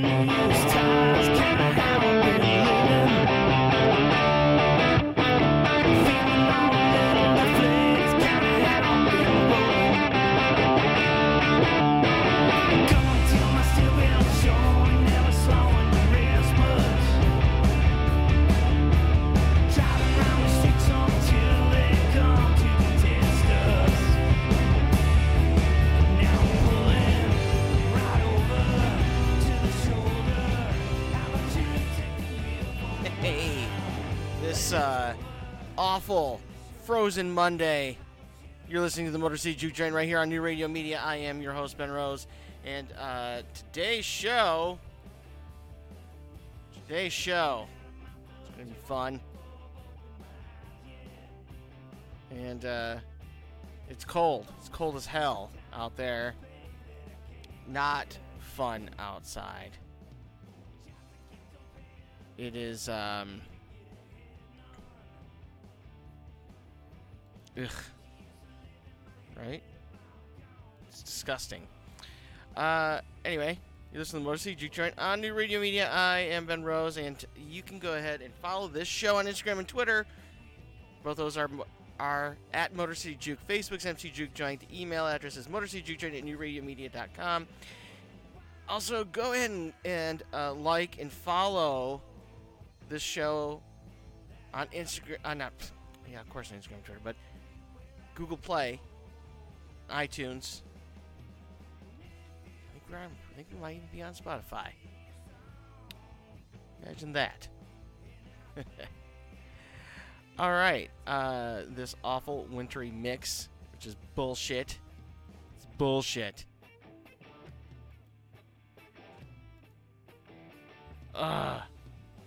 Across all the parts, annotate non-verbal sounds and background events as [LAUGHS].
looking for frozen Monday. You're listening to the Motor City Juke Joint right here on New Radio Media. I am your host Ben Rose, and uh, today's show, today's show, it's gonna be fun, and uh, it's cold. It's cold as hell out there. Not fun outside. It is um Ugh. Right? It's disgusting. Uh anyway, you listen to the Motor City Juke Joint on New Radio Media. I am Ben Rose, and you can go ahead and follow this show on Instagram and Twitter. Both those are are at Motor City Juke. Facebook's MC Juke Joint. The email address is motorcityjukejoint at newradiomedia.com. Also, go ahead and, and uh, like and follow this show on Instagram. Uh, not, yeah, of course on Instagram, Twitter, but Google Play, iTunes. I think we're on. I think we might even be on Spotify. Imagine that. [LAUGHS] All right, uh, this awful wintry mix, which is bullshit. It's bullshit. Ugh.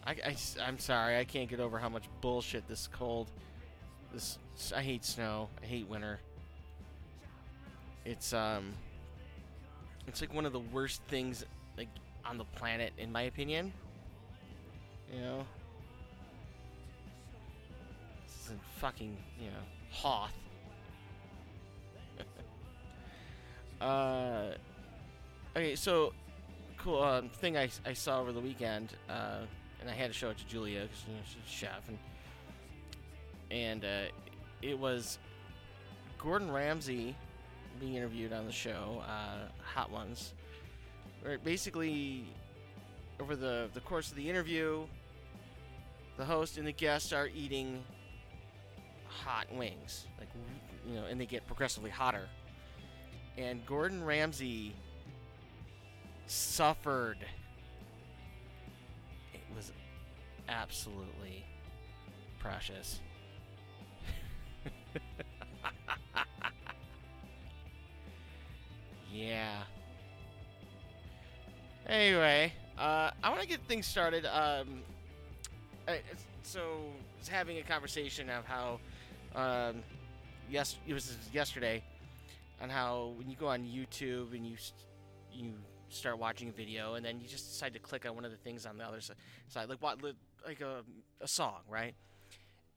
I, I, am sorry, I can't get over how much bullshit this cold. This I hate snow. I hate winter. It's um, it's like one of the worst things like on the planet, in my opinion. You know, this is a fucking you know Hoth. [LAUGHS] uh, okay, so cool um, thing I, I saw over the weekend, uh, and I had to show it to Julia because you know, she's a chef, and and uh, it was Gordon Ramsay being interviewed on the show, uh, Hot Ones, where basically over the the course of the interview, the host and the guest are eating hot wings, like you know, and they get progressively hotter. And Gordon Ramsay suffered. It was absolutely precious. [LAUGHS] yeah. Anyway, uh, I want to get things started. Um, I- so, having a conversation of how, um, yes, it was yesterday, on how when you go on YouTube and you you start watching a video and then you just decide to click on one of the things on the other side, like like a, a song, right?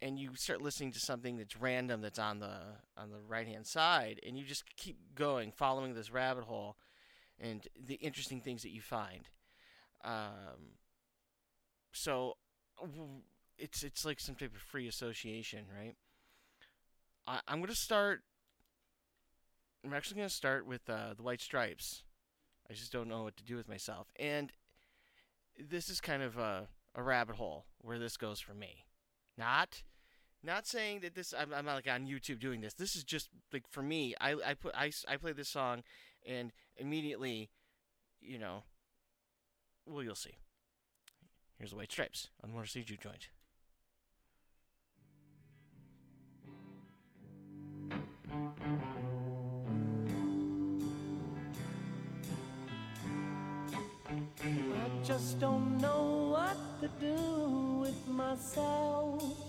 And you start listening to something that's random that's on the on the right hand side, and you just keep going, following this rabbit hole, and the interesting things that you find. Um, so it's it's like some type of free association, right? I, I'm gonna start. I'm actually gonna start with uh, the White Stripes. I just don't know what to do with myself, and this is kind of a, a rabbit hole where this goes for me. Not, not saying that this. I'm, I'm not like on YouTube doing this. This is just like for me. I I put I I play this song, and immediately, you know. Well, you'll see. Here's the White Stripes on Motor City Joint. I just don't know what to do with myself.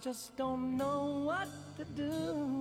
Just don't know what to do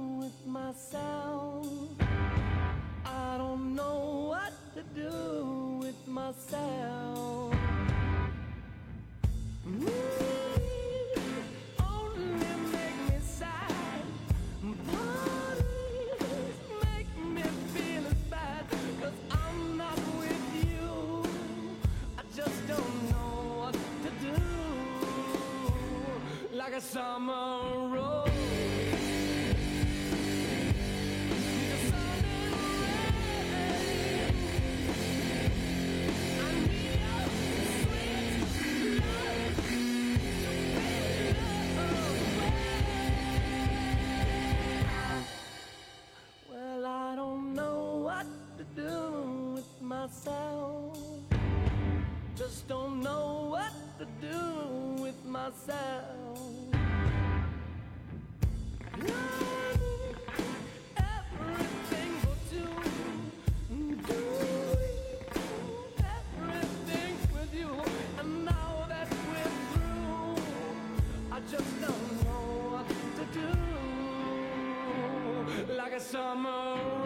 a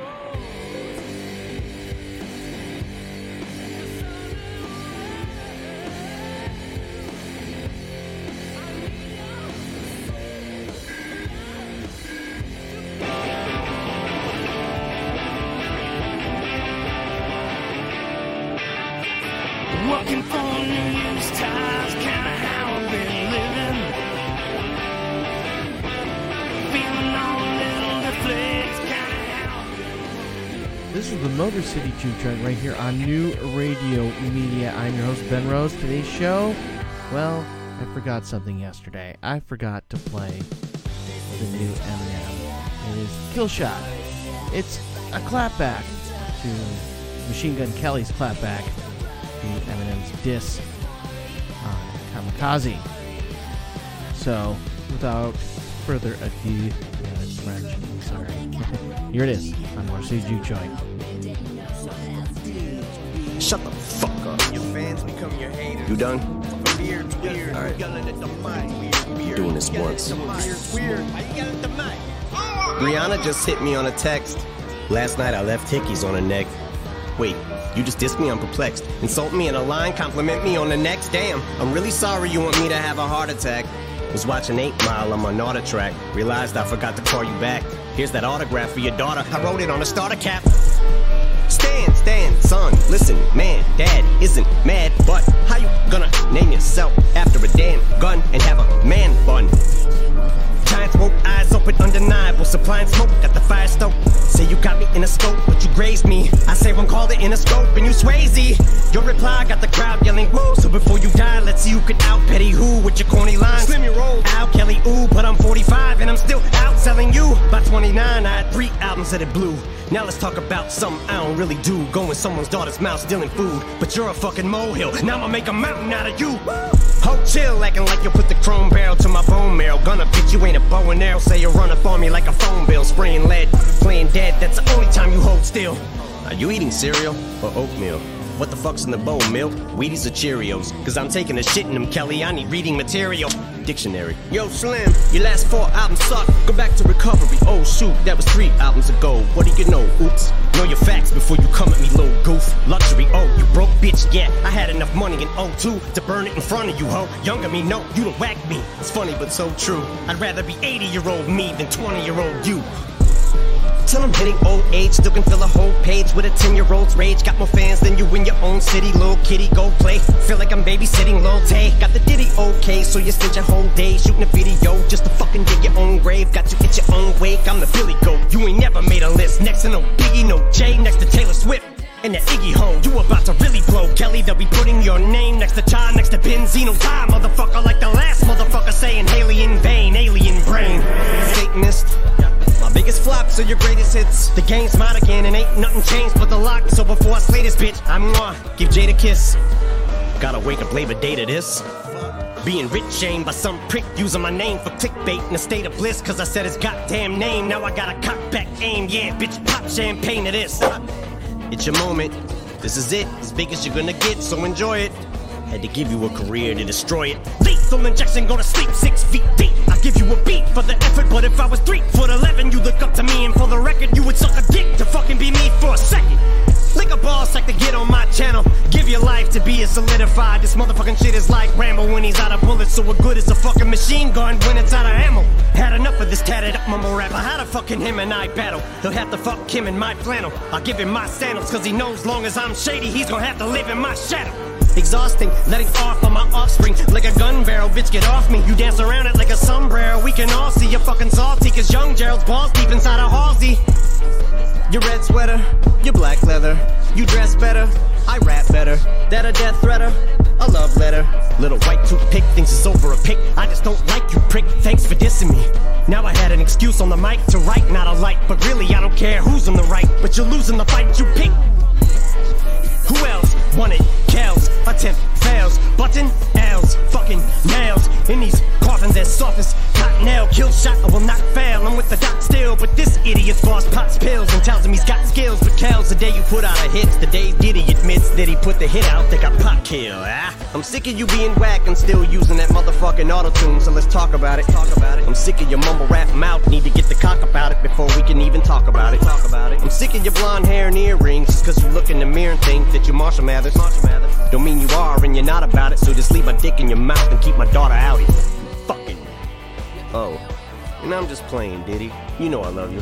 Motor City Juke Joint right here on New Radio Media. I'm your host, Ben Rose. Today's show, well, I forgot something yesterday. I forgot to play the new Eminem. It is Killshot. It's a clapback to Machine Gun Kelly's clapback to Eminem's diss on Kamikaze. So, without further ado, French. I'm sorry. [LAUGHS] Here it is on City Juke Joint. You done? Weird, weird. All right. Yelling at the mic. Weird, weird. Doing this once. The mic. Weird. How you yelling at the mic? Brianna just hit me on a text. Last night I left hickeys on her neck. Wait, you just dissed me? I'm perplexed. Insult me in a line, compliment me on the next. Damn, I'm really sorry you want me to have a heart attack. Was watching 8 Mile on my NordicTrack. Realized I forgot to call you back. Here's that autograph for your daughter. I wrote it on a starter cap. Stand, stand, son, listen, man, dad isn't mad, but how you gonna name yourself after a damn gun and have a man bun? Giant smoke, eyes open, undeniable. Supplying smoke at the fire stove. Say you got me in a scope, but you grazed me. In a scope, and you Swayze. Your reply got the crowd yelling woo. So before you die, let's see who can out Petty who with your corny lines. Slim your roll, Al Kelly, ooh, but I'm 45 and I'm still out selling you. By 29, I had three albums that it blew. Now let's talk about something I don't really do. Go in someone's daughter's mouth stealing food. But you're a fucking molehill. Now I'ma make a mountain out of you. Ho chill, acting like you put the chrome barrel to my bone marrow. Gonna bitch, you ain't a bow and arrow. Say you run up on me like a phone bill. Spraying lead, playing dead. That's the only time you hold still. Are you eating cereal or oatmeal? What the fuck's in the bowl, milk? Wheaties or Cheerios? Cause I'm taking a shit in them, Kelly. I need reading material. Dictionary. Yo, Slim, your last four albums suck. Go back to recovery. Oh, shoot, that was three albums ago. What do you know? Oops. Know your facts before you come at me, little goof. Luxury, oh, you broke bitch, yeah. I had enough money in 02 to burn it in front of you, ho. Younger me, no, you don't whack me. It's funny, but so true. I'd rather be 80 year old me than 20 year old you. Till I'm hitting old age, still can fill a whole page with a 10 year old's rage. Got more fans than you in your own city, little kitty, go play. Feel like I'm babysitting Lil Tay. Got the ditty okay, so you spend your whole day shooting a video just to fucking dig your own grave. Got you at your own wake, I'm the Billy Goat. You ain't never made a list. Next to no Biggie, no Jay. next to Taylor Swift. And the Iggy home, you about to really blow. Kelly, they'll be putting your name next to Ja, next to Benzino. Die, motherfucker, like the last motherfucker saying Hailie in vain, alien brain. Satanist. Biggest flops are your greatest hits. The game's mine again, and ain't nothing changed but the lock. So before I slay this bitch, I'm gonna give Jade a kiss. Gotta wake up Labor Day to this. Being rich shamed by some prick using my name for clickbait in a state of bliss. Cause I said his goddamn name. Now I got a cock back aim. Yeah, bitch, pop champagne to this. It's your moment. This is it, as big as you're gonna get, so enjoy it. Had to give you a career to destroy it. Lethal injection, go to sleep six feet deep. I give you a beat for the effort, but if I was three foot eleven, you look up to me, and for the record, you would suck a dick to fucking be me for a second. Lick a ball sack to get on my channel. Give your life to be a solidified. This motherfucking shit is like Rambo when he's out of bullets. So what good is a fucking machine gun when it's out of ammo? Had enough of this tatted up mumble rapper. How to fucking him and I battle? He'll have to fuck him in my flannel. I'll give him my sandals, cause he knows long as I'm shady, he's gonna have to live in my shadow. Exhausting, letting off on my offspring like a gun barrel. Bitch, get off me. You dance around it like a sombrero. We can all see you're fucking salty, cause young Gerald's balls deep inside a Halsey. Your red sweater, your black leather. You dress better, I rap better. That a death threater, a love letter. Little white toothpick thinks it's over a pick. I just don't like you, prick. Thanks for dissing me. Now I had an excuse on the mic to write, not a light. But really, I don't care who's on the right. But you're losing the fight you pick. Who else wanted? Kells, attempt fails. Button L's, fucking nails. In these coffins as soft as cotton nail. Kill shot, I will not fail. I'm with the doc still, but this idiot's boss pots pills and tells him he's got skills. But Kells, the day you put out a hit, the day Diddy admits that he put the hit out, they got pot kill. Ah, I'm sick of you being whack and still using that motherfucking auto tune. So let's talk about it. Talk about it. I'm sick of your mumble rap mouth. Need to get the cock about it before we can even talk about it. Talk about it. I'm sick of your blonde hair and earrings. Just cause you look in the mirror and think that you're Marshall Mathers. Marshall Mathers. Don't mean you are and you're not about it. So just leave my dick in your mouth and keep my daughter out of it. Fucking. Oh. And I'm just playing, Diddy. You know I love you.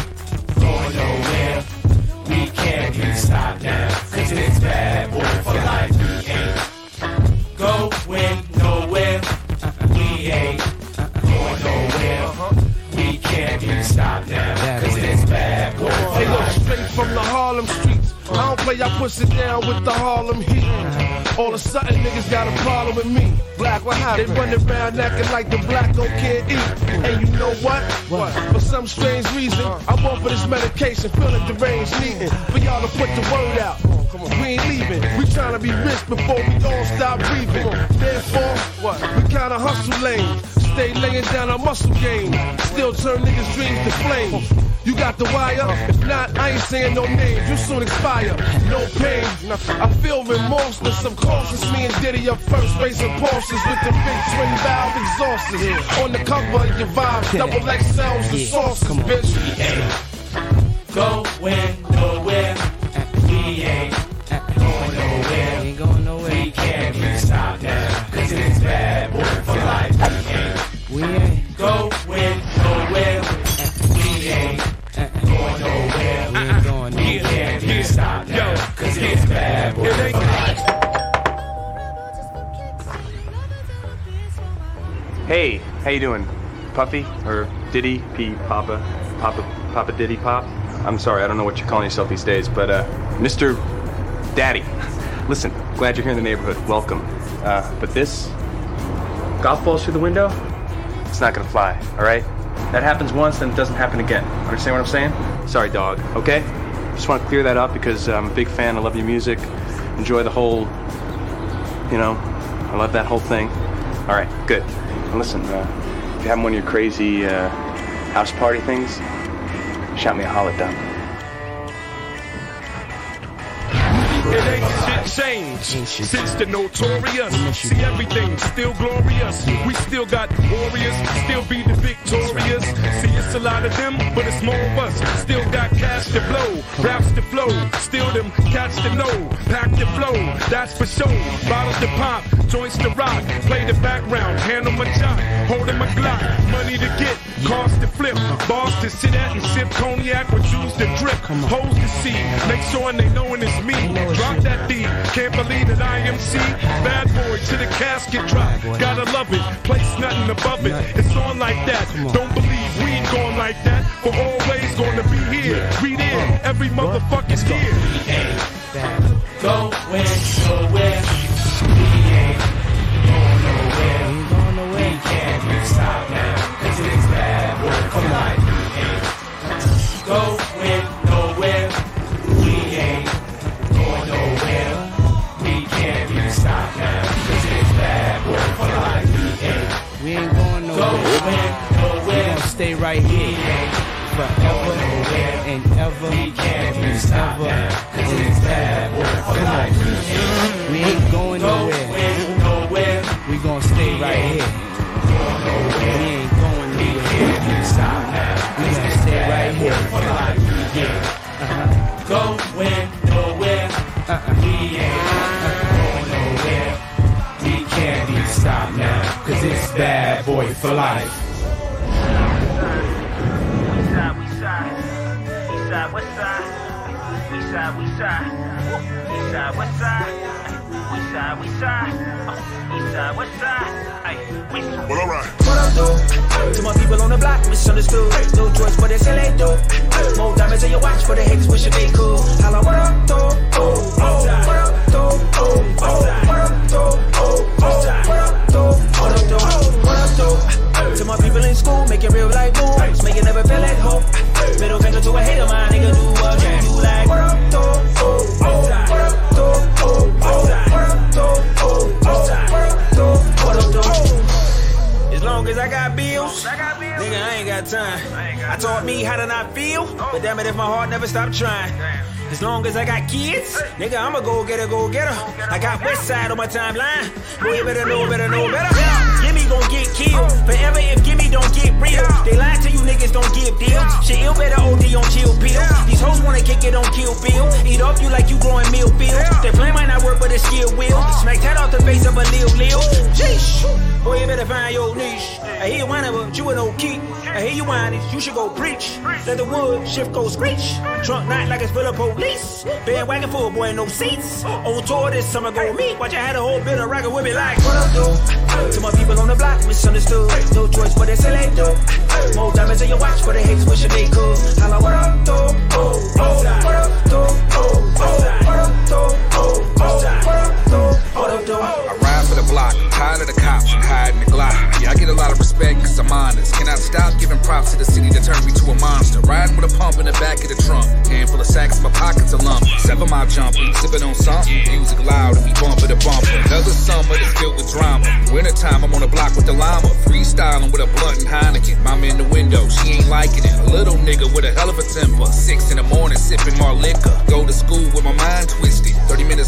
I don't play, I push it down with the Harlem heat. All of a sudden, niggas got a problem with me. Black, what happened? They running around acting like the black don't can't eat. And you know what? What? For some strange reason, I want for this medication, feeling deranged, needing for y'all to put the word out. We ain't leaving. We trying to be rich before we all stop breathing. Therefore, what? We kinda hustle lane. Stay laying down a muscle game. Still turn niggas' dreams to flames. You got the wire? If not, I ain't saying no names. You soon expire. No pain. I feel remorseless. Subconscious. Me and Diddy up first, racing Porsches with the big twin valve exhausters. On the cover of your vibe, double XLs, the sauces, bitch. Going nowhere. We ain't Hey, how you doing? Puffy or Diddy P Papa Papa Papa Diddy Pop? I'm sorry, I don't know what you're calling yourself these days, but uh, Mr. Daddy. [LAUGHS] Listen, glad you're here in the neighborhood. Welcome. Uh, but this golf balls through the window? It's not gonna fly. All right? That happens once, then it doesn't happen again. Understand what I'm saying? Sorry, dog. Okay? Just want to clear that up because I'm a big fan. I love your music. Enjoy the whole. You know, I love that whole thing. All right, good. Listen, uh, if you're having one of your crazy uh, house party things, shout me a holler down. It ain't shit changed since the notorious. See everything still glorious. We still got warriors, still be the victorious. See it's a lot of them, but it's more of us. Still got cash to blow, raps to flow. Still them cats to know, pack the flow. That's for sure. Bottles to pop, joints to rock. Play the background, handle my to sit at and sip cognac with juice to drip. Hoes to see, make sure they knowing it's me. Drop that D, can't believe that I am C. Bad boy to the casket drop, gotta love it. Place nothing above it. It's on like that. Don't believe we ain't going like that. We're always gonna be here. We there, every motherfucker's here. Boy. We ain't going nowhere. We gonna stay right here. We ain't going nowhere. We gonna stay right here. Yeah. Going nowhere. We ain't going nowhere. We can't be stopped now. Cause it's bad boy for life. Side, we side. East side, west side. We side, we side. East side, west side. Ay, we Well, alright. What up, though? To my people on the block, misunderstood. No choice, but it's LA, though. More diamonds in your watch for the haters wishing they could. Holla, what up, heart trying. As long as I got kids, nigga, I'ma go get a go getter. I got West Side on my timeline. Boy, you better know, better know, better. Gimme gon' get killed. Forever if Gimme don't get real. They lie to you niggas, don't give deals. Shit, ill better OD on chill pill. These hoes wanna kick it on kill bill. Eat off you like you growing meal fields. Their plan might not work, but it still will. Smack that off the face of a lil lil. Jeez. Boy, you better find your niche. I hear you whining, but you ain't no key. I hear you whining, you should go preach. Let the wood shift go screech. Trunk not like it's full of police. Bandwagon full, boy, no seats. On tour this summer, go meet. Watch, I had a whole bit of rockin' with me like, what up, dude? To my people on the block, misunderstood. No choice, but it's LA, dude. More diamonds in your watch for the haters wishing they could. Holla, what up, dude? Oh, oh, what up, dude? Oh, oh, what up, dude? Oh, oh, what up, dude? What up, dude? Tired of the cops and hiding the Glock. I get a lot of respect cause I'm honest. Cannot stop giving props to the city that turned me to a monster? Riding with a pump in the back of the trunk. Handful of sacks, my pockets are lump. Seven mile jumping, sipping on something. Music loud and we bumper to bumper. Another summer that's filled with drama. Wintertime, I'm on the block with the llama. Freestyling with a blunt and Heineken. Mama in the window, she ain't liking it. A little nigga with a hell of a temper. Six in the morning, sipping more liquor. Go to school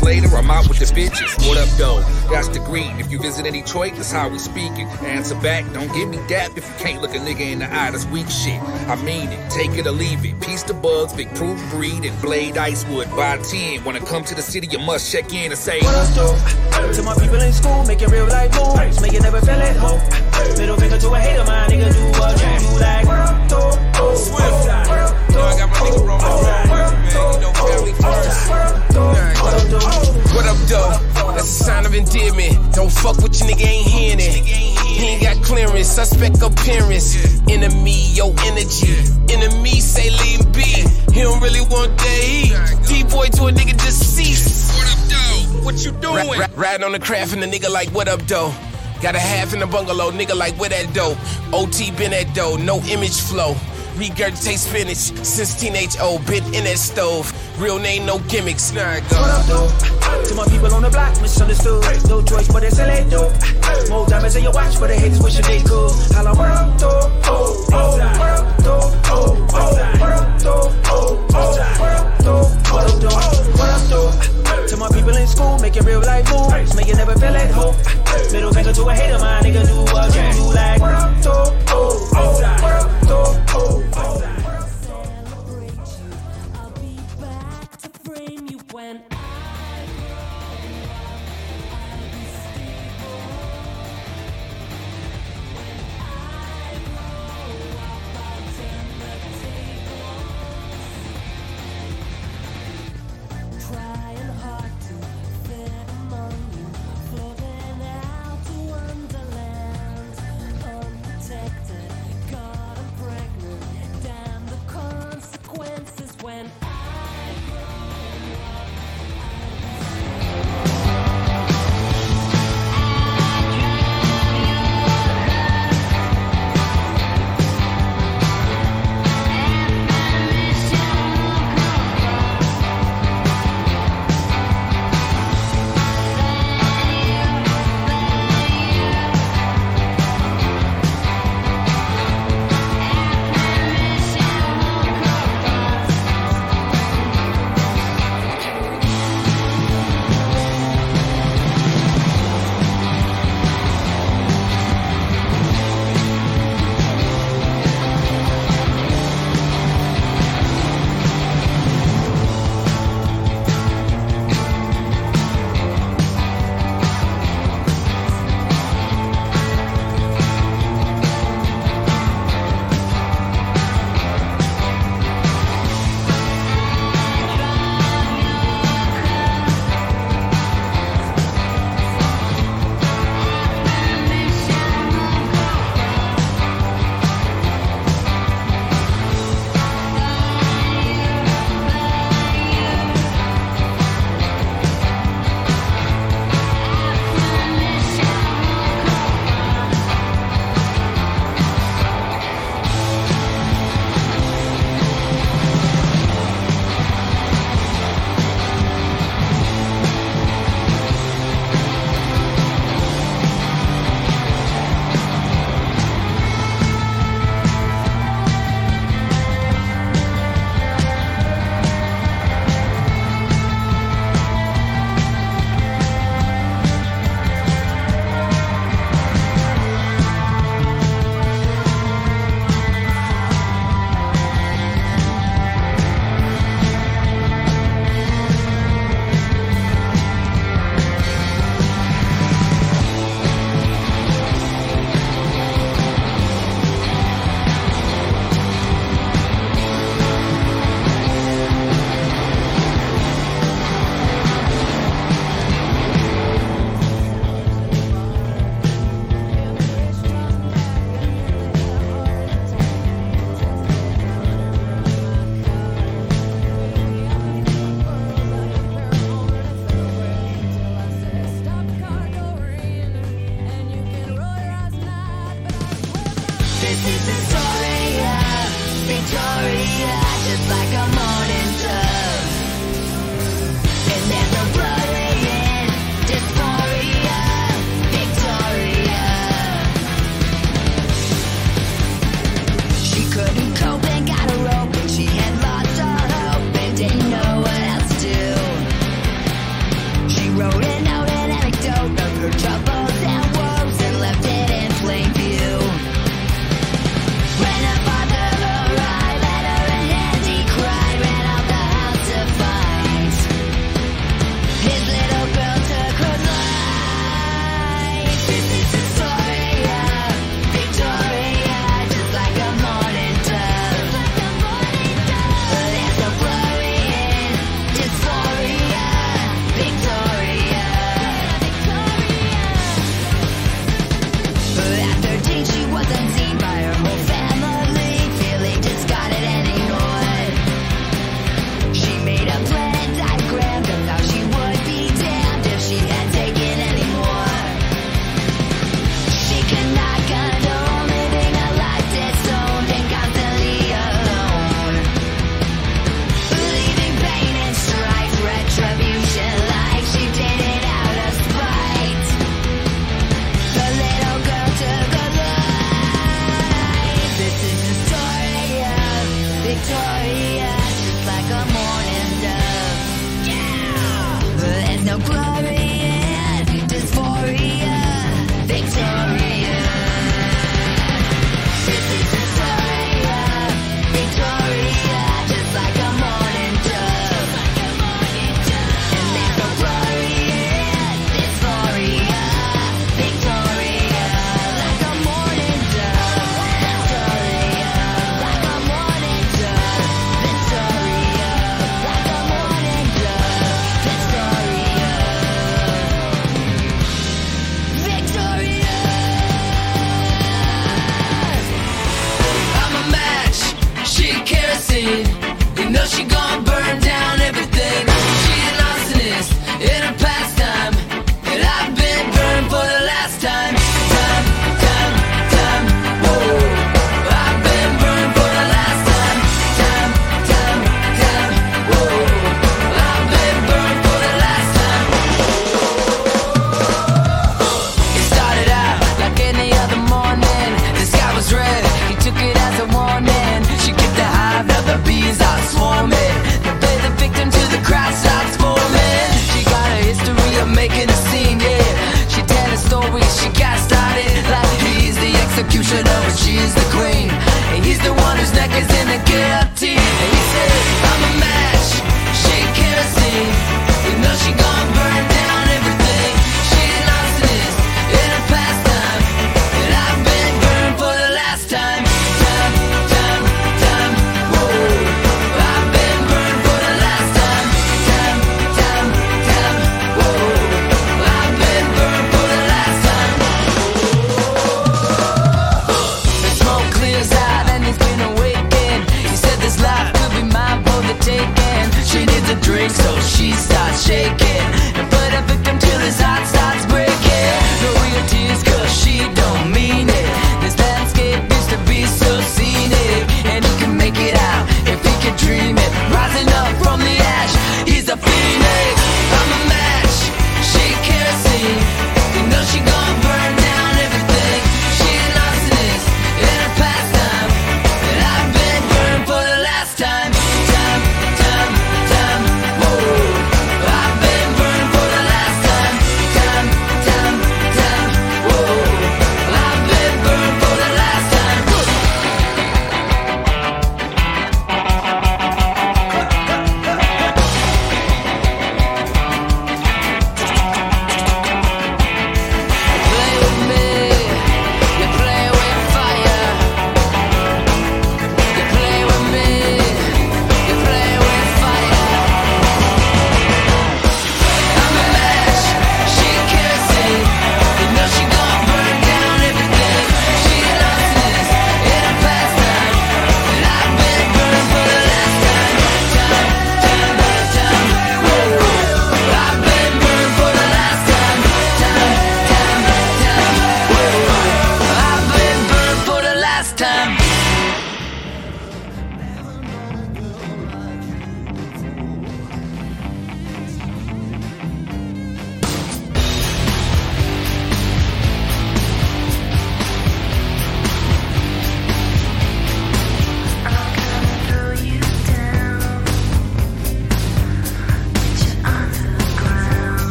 30 later, I'm out with the bitches. What up, though? That's the green. If you visit in Detroit, that's how we speaking. Answer back, don't give me dap if you can't look a nigga in the eye. That's weak shit. I mean it. Take it or leave it. Piece the Bugz, big proof breed, and blade icewood. By 10. When I come to the city, you must check in and say, What up, though? To my people in school, making real life moves, make you never feel at home. Middle finger to a hater, my nigga, do what you do like. What up, though? Swift. What up, though? I got my nigga rolling What up. You know, family first. What up, though? What up, though? What up, though? That's a sign of endearment. Don't fuck with your nigga, ain't hearing it. He ain't got clearance, suspect appearance. Enemy, yo, energy. Enemy say leave him be. He don't really want that heat. D-boy to a nigga deceased. What up, though? What you doing? Ra- ra- riding on the craft and the nigga like, what up, though? Got a half in the bungalow, nigga like, where that dough? OT been that dough, no image flow. Regurgitate spinach since teenage old, been in that stove. Real name, no gimmicks. Nah, I go. What though? To my people on the block, misunderstood. No choice, but it's LA, though. More diamonds in your watch for the haters wishing they could. Holla, what up, though? Oh, oh, what though? Oh, oh, what though? Oh, oh, what though? What up, though? What though? To making real life moves, make you never feel like hope. Middle finger to a hater, my nigga, do what you do like. What do, oh, oh, what oh, oh.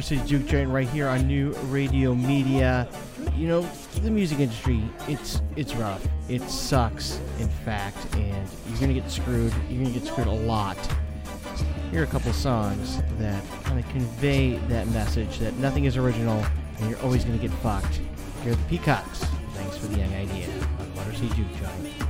University of Juke Joint right here on New Radio Media. You know, the music industry, it's it's rough. It sucks, in fact, and you're gonna get screwed. You're gonna get screwed a lot. Here are a couple songs that kind of convey that message that nothing is original and you're always gonna get fucked. Here are the Peacocks. Thanks for the young idea on Juke Joint.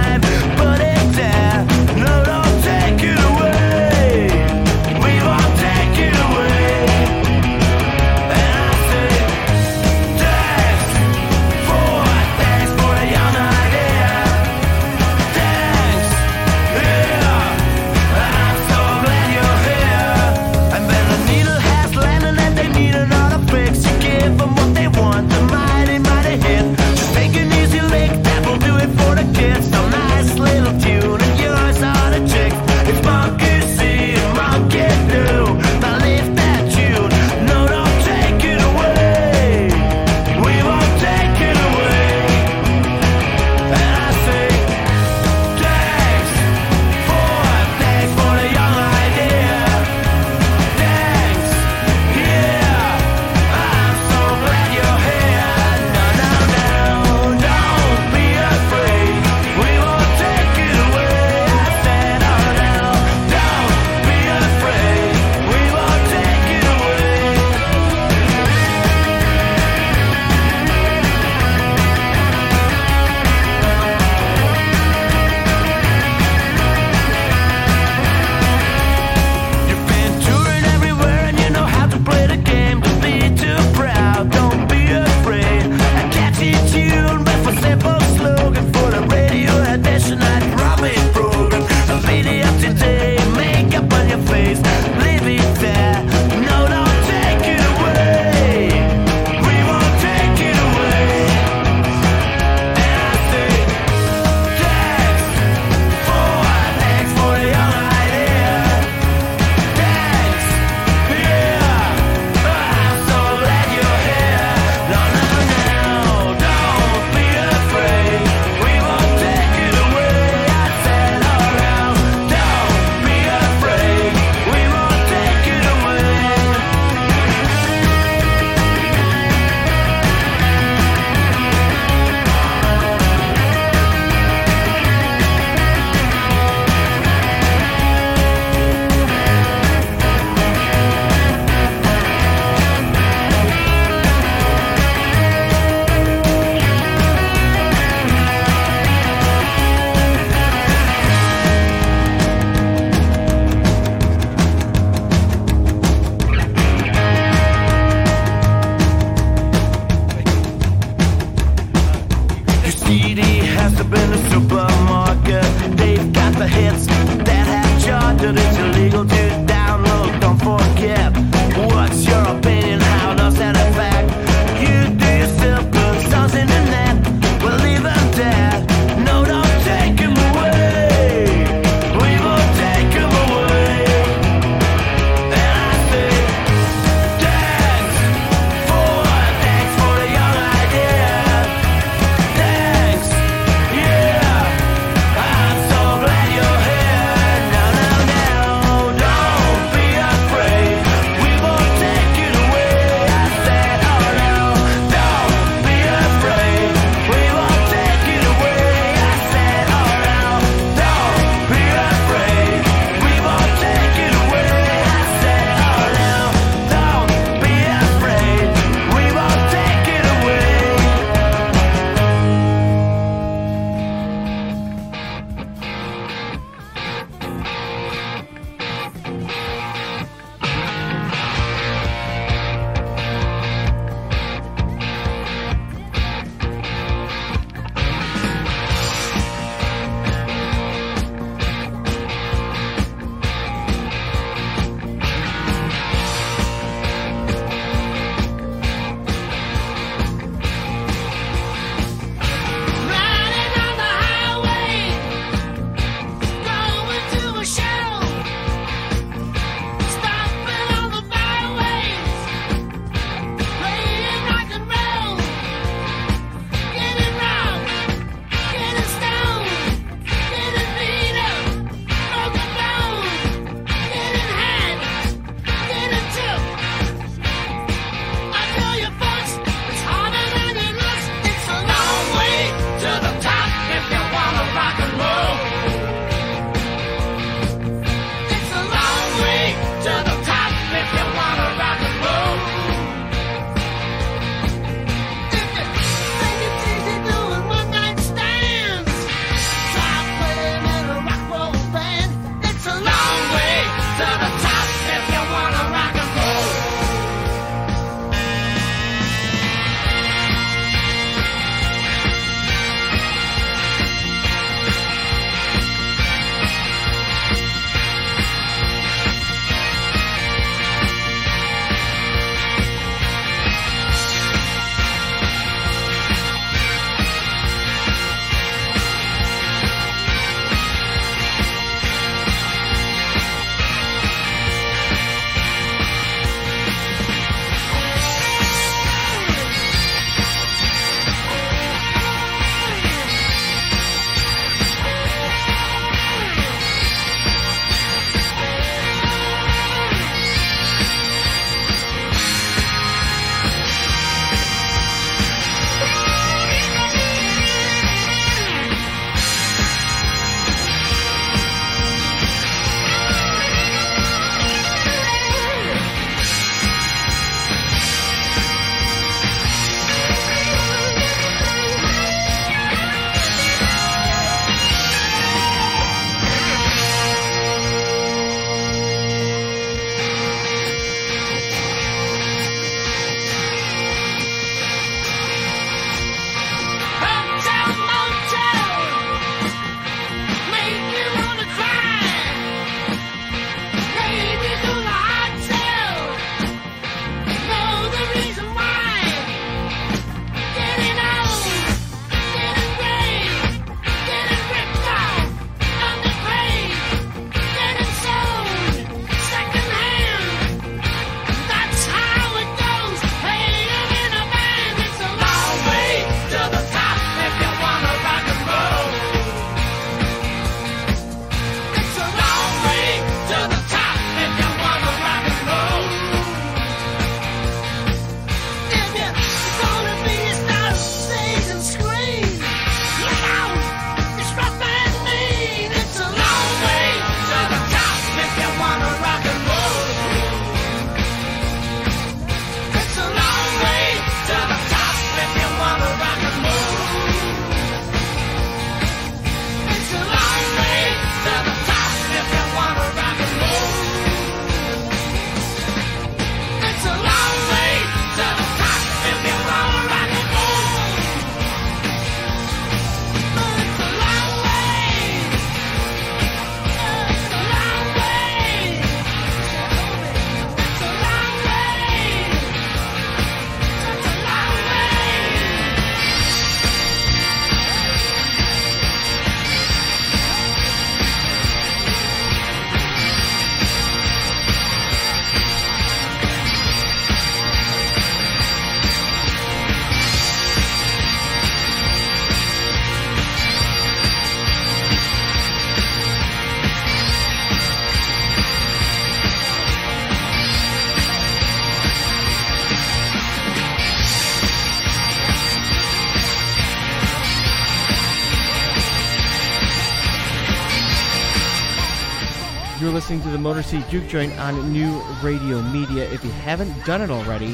see Juke Joint on New Radio Media. If you haven't done it already,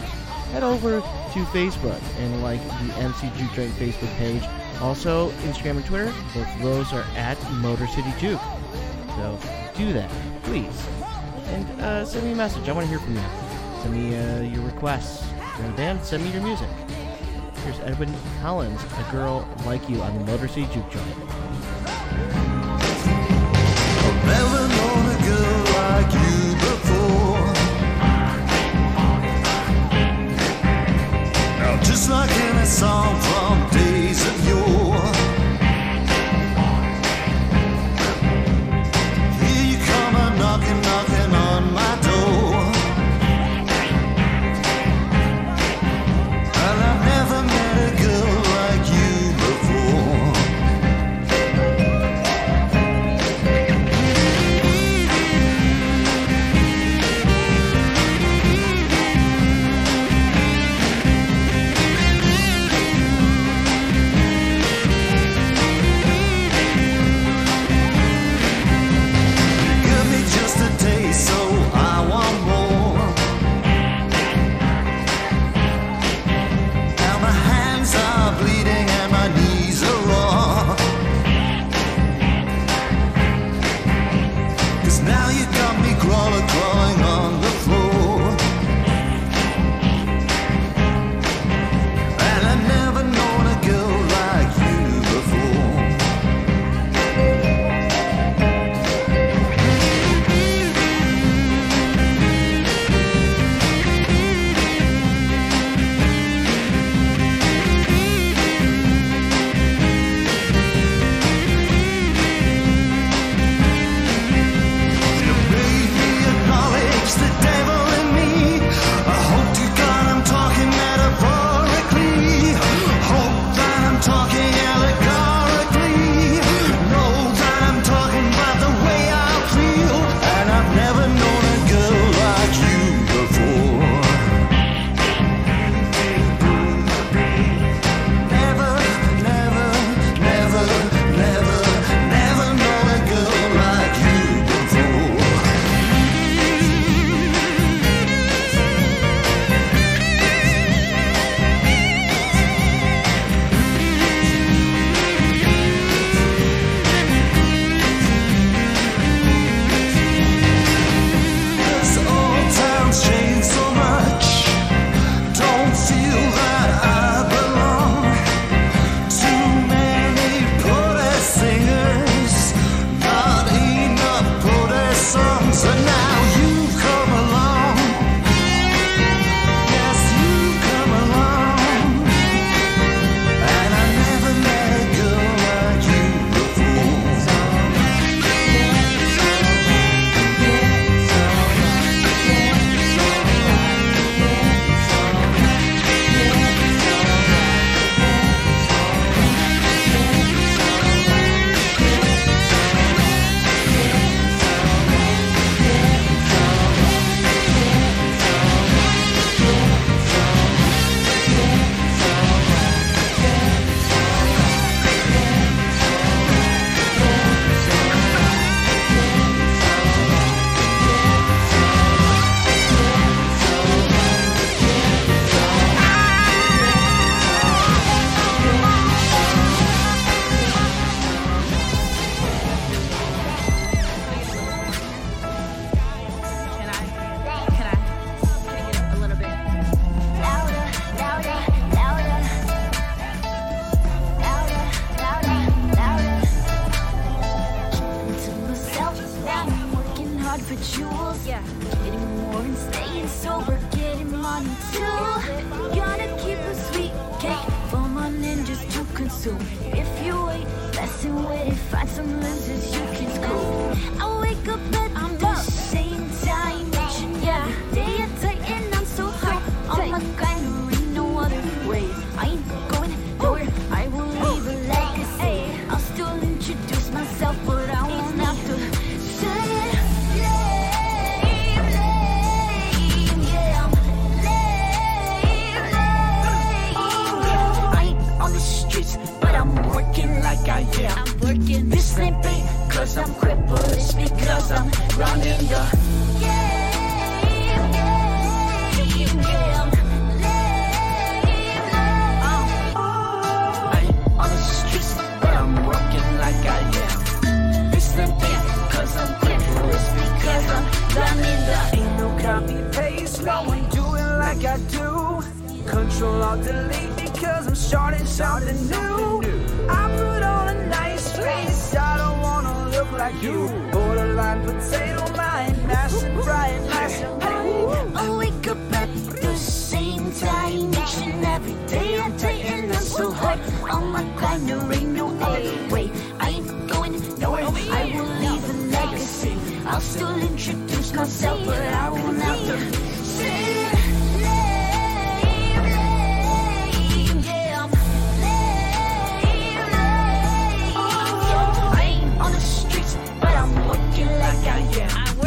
head over to Facebook and like the MC Juke Joint Facebook page. Also, Instagram and Twitter, both those are at Motor City Juke. So do that, please. And uh, send me a message. I want to hear from you. Send me uh, your requests. If you're a band, send me your music. Here's Edwyn Collins, A Girl Like You on the Motor City Juke Joint just like in a song from do. If you wait, messing with it, find some lenses you can scoop. I wake up. Running the I ain't on the streets, but I'm working like I am. It's cause I'm I'm. Ain't no copy paste, no one do it like I do. Control Alt Delete because I'm starting something new. I put on a nice face, I don't like you. Borderline potato mind, mash and fry and mash and I wake up at the same time each and every day. I tighten up so hard on my grind. There ain't no other way. I ain't going nowhere. I will leave a legacy. I'll still introduce myself, but I won't have to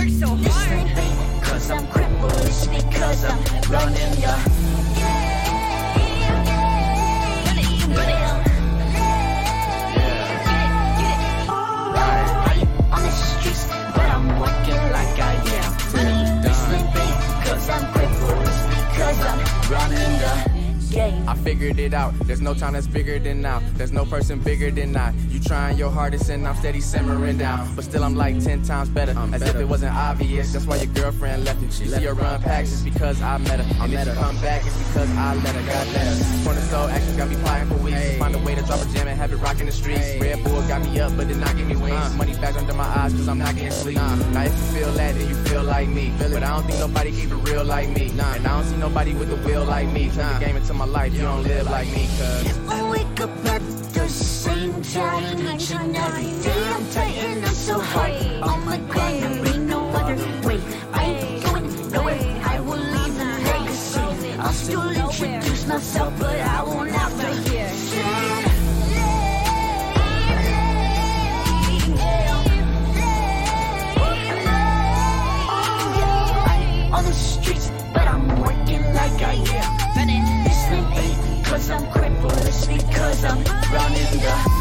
work so hard. Cause I'm crippled, it's because I'm running the on the streets, but I'm working like I am. This cause I'm crippled, it's because I'm running. I figured it out. There's no time that's bigger than now. There's no person bigger than I. You trying your hardest and I'm steady simmering down. But still I'm like ten times better. I'm As if it wasn't obvious. That's why your girlfriend left you. She see her run packs it's because I met her. And if you come back, it's because I let her. God let her. Corner store action, got me plotting for weeks. Just Find a way to drop a jam and have it rocking the streets. Red Bull got me up, but did not give me wings. Money back under my eyes cause I'm not getting sleep. Now if you feel that, then you feel like me. But I don't think nobody keep it real like me. And I don't see nobody with the will like me. Turn the game into my life, you don't live like me, cuz. I wake up at time each and every day. I'm tighten up so hard on my grind. There ain't no other way. I ain't going nowhere. I will leave a legacy. I'll still introduce myself, but I won't have to hear. On the streets, but I'm working like I am. This ain't cause I'm crippled, it's because I'm running the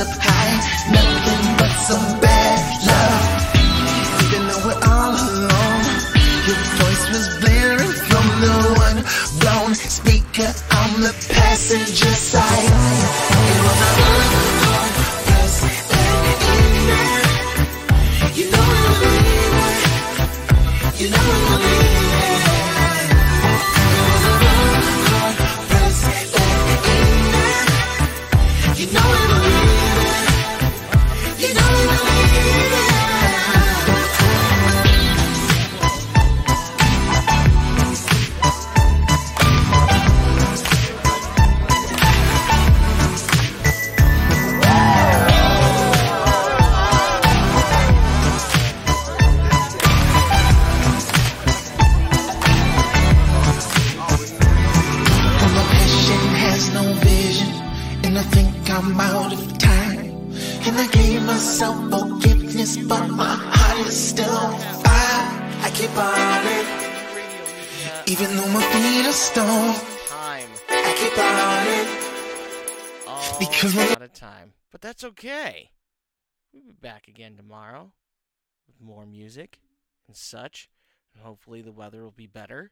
up high, nothing but some bad such, and hopefully the weather will be better.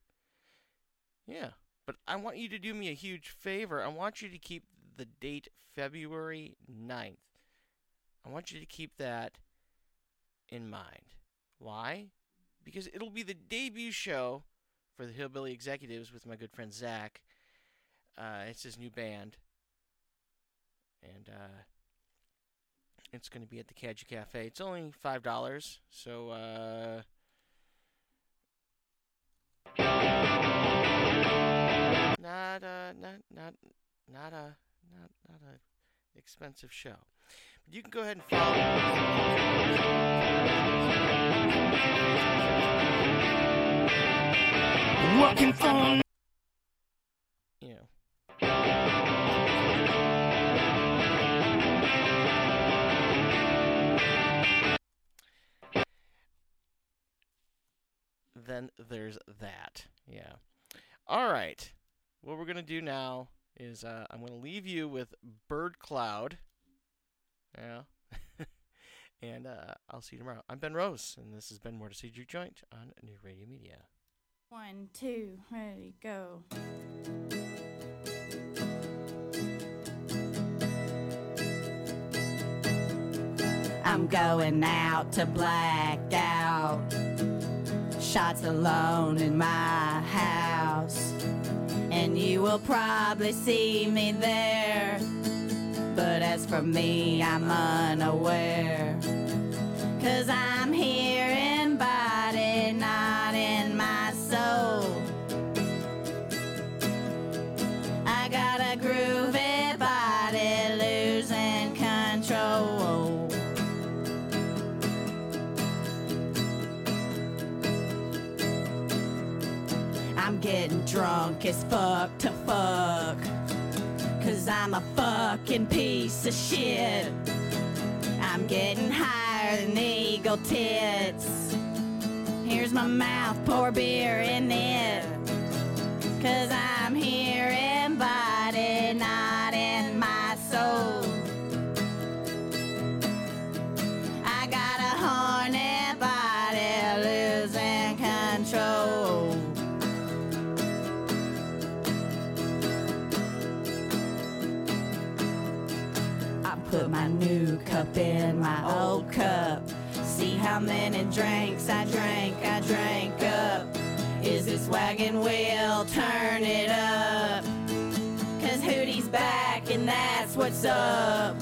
Yeah, but I want you to do me a huge favor. I want you to keep the date February 9th. I want you to keep that in mind. Why? Because it'll be the debut show for the Hillbilly Executives with my good friend Zach. Uh, it's his new band. And uh, it's going to be at the Kaji Cafe. It's only $5. So, uh, not a, not not not a not not a expensive show. But you can go ahead and follow. Working for Then there's that. Yeah. All right. What we're going to do now is uh, I'm going to leave you with Birdcloud. Yeah. [LAUGHS] and uh, I'll see you tomorrow. I'm Ben Rose, and this has been Motor City Juke Joint on New Radio Media. One, two, ready, go. I'm going out to blacked out. Shots alone in my house. And you will probably see me there. But as for me, I'm unaware. Cause I'm here drunk as fuck to fuck. Cause I'm a fucking piece of shit. I'm getting higher than eagle tits. Here's my mouth, pour beer in it. Cause I'm here in body, in my old cup. See how many drinks I drank, I drank up. Is this wagon wheel? Turn it up. Cause Hootie's back and that's what's up.